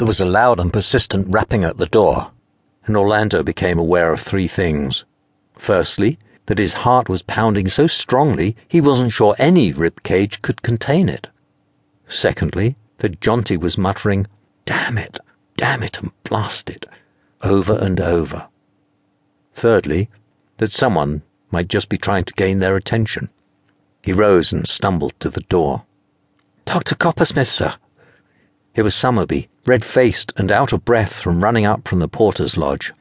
There was a loud and persistent rapping at the door, and Orlando became aware of three things. Firstly, that his heart was pounding so strongly he wasn't sure any rib cage could contain it. Secondly, that Jonty was muttering, Damn it, damn it, and blast it, over and over. Thirdly, that someone might just be trying to gain their attention. He rose and stumbled to the door. Dr. Coppersmith, sir. It was Summerby, red faced and out of breath from running up from the porter's lodge.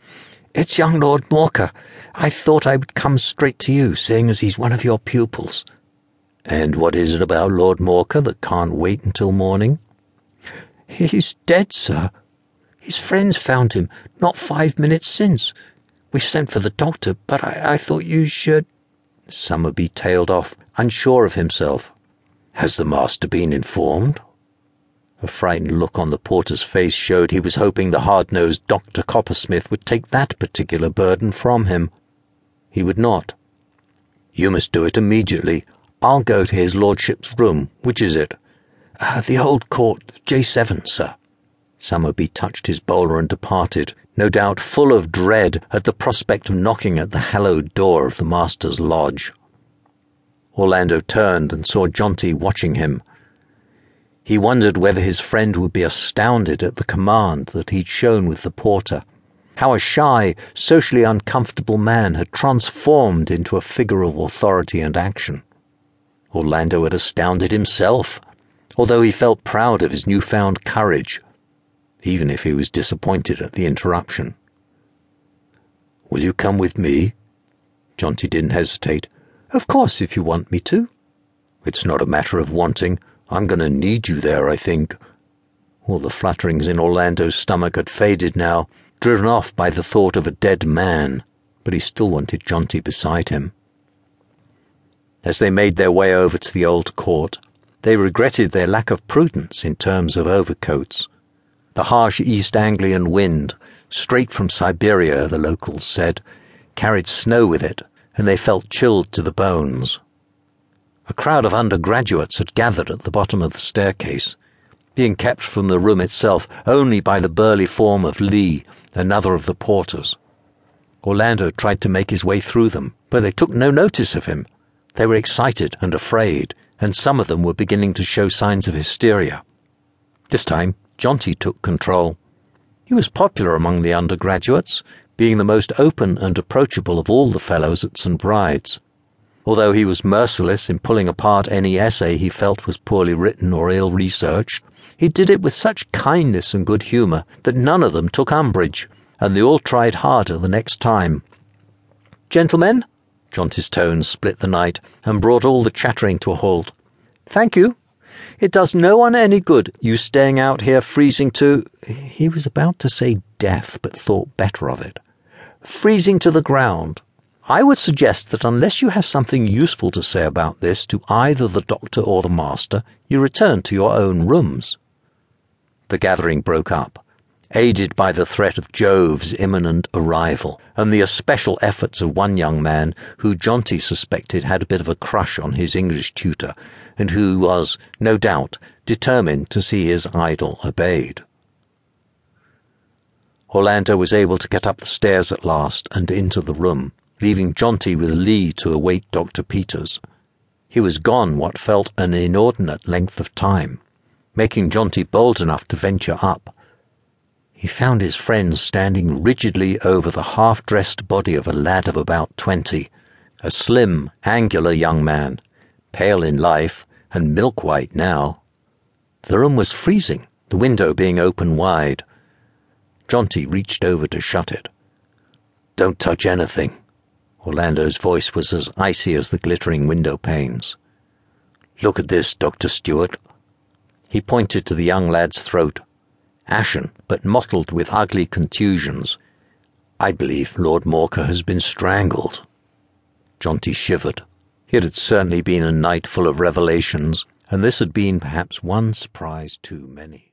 It's young Lord Morker. I thought I would come straight to you, seeing as he's one of your pupils. And what is it about Lord Morker that can't wait until morning? He's dead, sir. His friends found him not five minutes since. We've sent for the doctor, but I, I thought you should. Summerby tailed off, unsure of himself. Has the master been informed? A frightened look on the porter's face showed he was hoping the hard nosed Dr. Coppersmith would take that particular burden from him. He would not. You must do it immediately. I'll go to his lordship's room. Which is it? Uh, the old court, J7, sir. Summerby touched his bowler and departed, no doubt full of dread at the prospect of knocking at the hallowed door of the master's lodge. Orlando turned and saw Jonty watching him. He wondered whether his friend would be astounded at the command that he'd shown with the porter, how a shy, socially uncomfortable man had transformed into a figure of authority and action. Orlando had astounded himself, although he felt proud of his newfound courage, even if he was disappointed at the interruption. Will you come with me? Jonty didn't hesitate. Of course, if you want me to. It's not a matter of wanting. I'm going to need you there, I think. All the flutterings in Orlando's stomach had faded now, driven off by the thought of a dead man, but he still wanted Jonty beside him. As they made their way over to the old court, they regretted their lack of prudence in terms of overcoats. The harsh East Anglian wind, straight from Siberia, the locals said, carried snow with it and they felt chilled to the bones. A crowd of undergraduates had gathered at the bottom of the staircase, being kept from the room itself only by the burly form of Lee, another of the porters. Orlando tried to make his way through them, but they took no notice of him. They were excited and afraid, and some of them were beginning to show signs of hysteria. This time, Jonty took control. He was popular among the undergraduates, being the most open and approachable of all the fellows at St. Bride's. Although he was merciless in pulling apart any essay he felt was poorly written or ill researched, he did it with such kindness and good humour that none of them took umbrage, and they all tried harder the next time. Gentlemen, Jonty's tones split the night and brought all the chattering to a halt. Thank you. It does no one any good, you staying out here freezing to. He was about to say death, but thought better of it freezing to the ground. I would suggest that unless you have something useful to say about this to either the doctor or the master, you return to your own rooms. The gathering broke up, aided by the threat of Jove's imminent arrival and the especial efforts of one young man who Jonty suspected had a bit of a crush on his English tutor and who was, no doubt, determined to see his idol obeyed. Orlando was able to get up the stairs at last and into the room, leaving Jonty with Lee to await Dr. Peters. He was gone what felt an inordinate length of time, making Jonty bold enough to venture up. He found his friend standing rigidly over the half dressed body of a lad of about twenty, a slim, angular young man, pale in life and milk white now. The room was freezing, the window being open wide. Jonty reached over to shut it. Don't touch anything. Orlando's voice was as icy as the glittering window panes. Look at this, Dr. Stewart. He pointed to the young lad's throat, ashen but mottled with ugly contusions. I believe Lord Morker has been strangled. Jonty shivered. It had certainly been a night full of revelations, and this had been perhaps one surprise too many.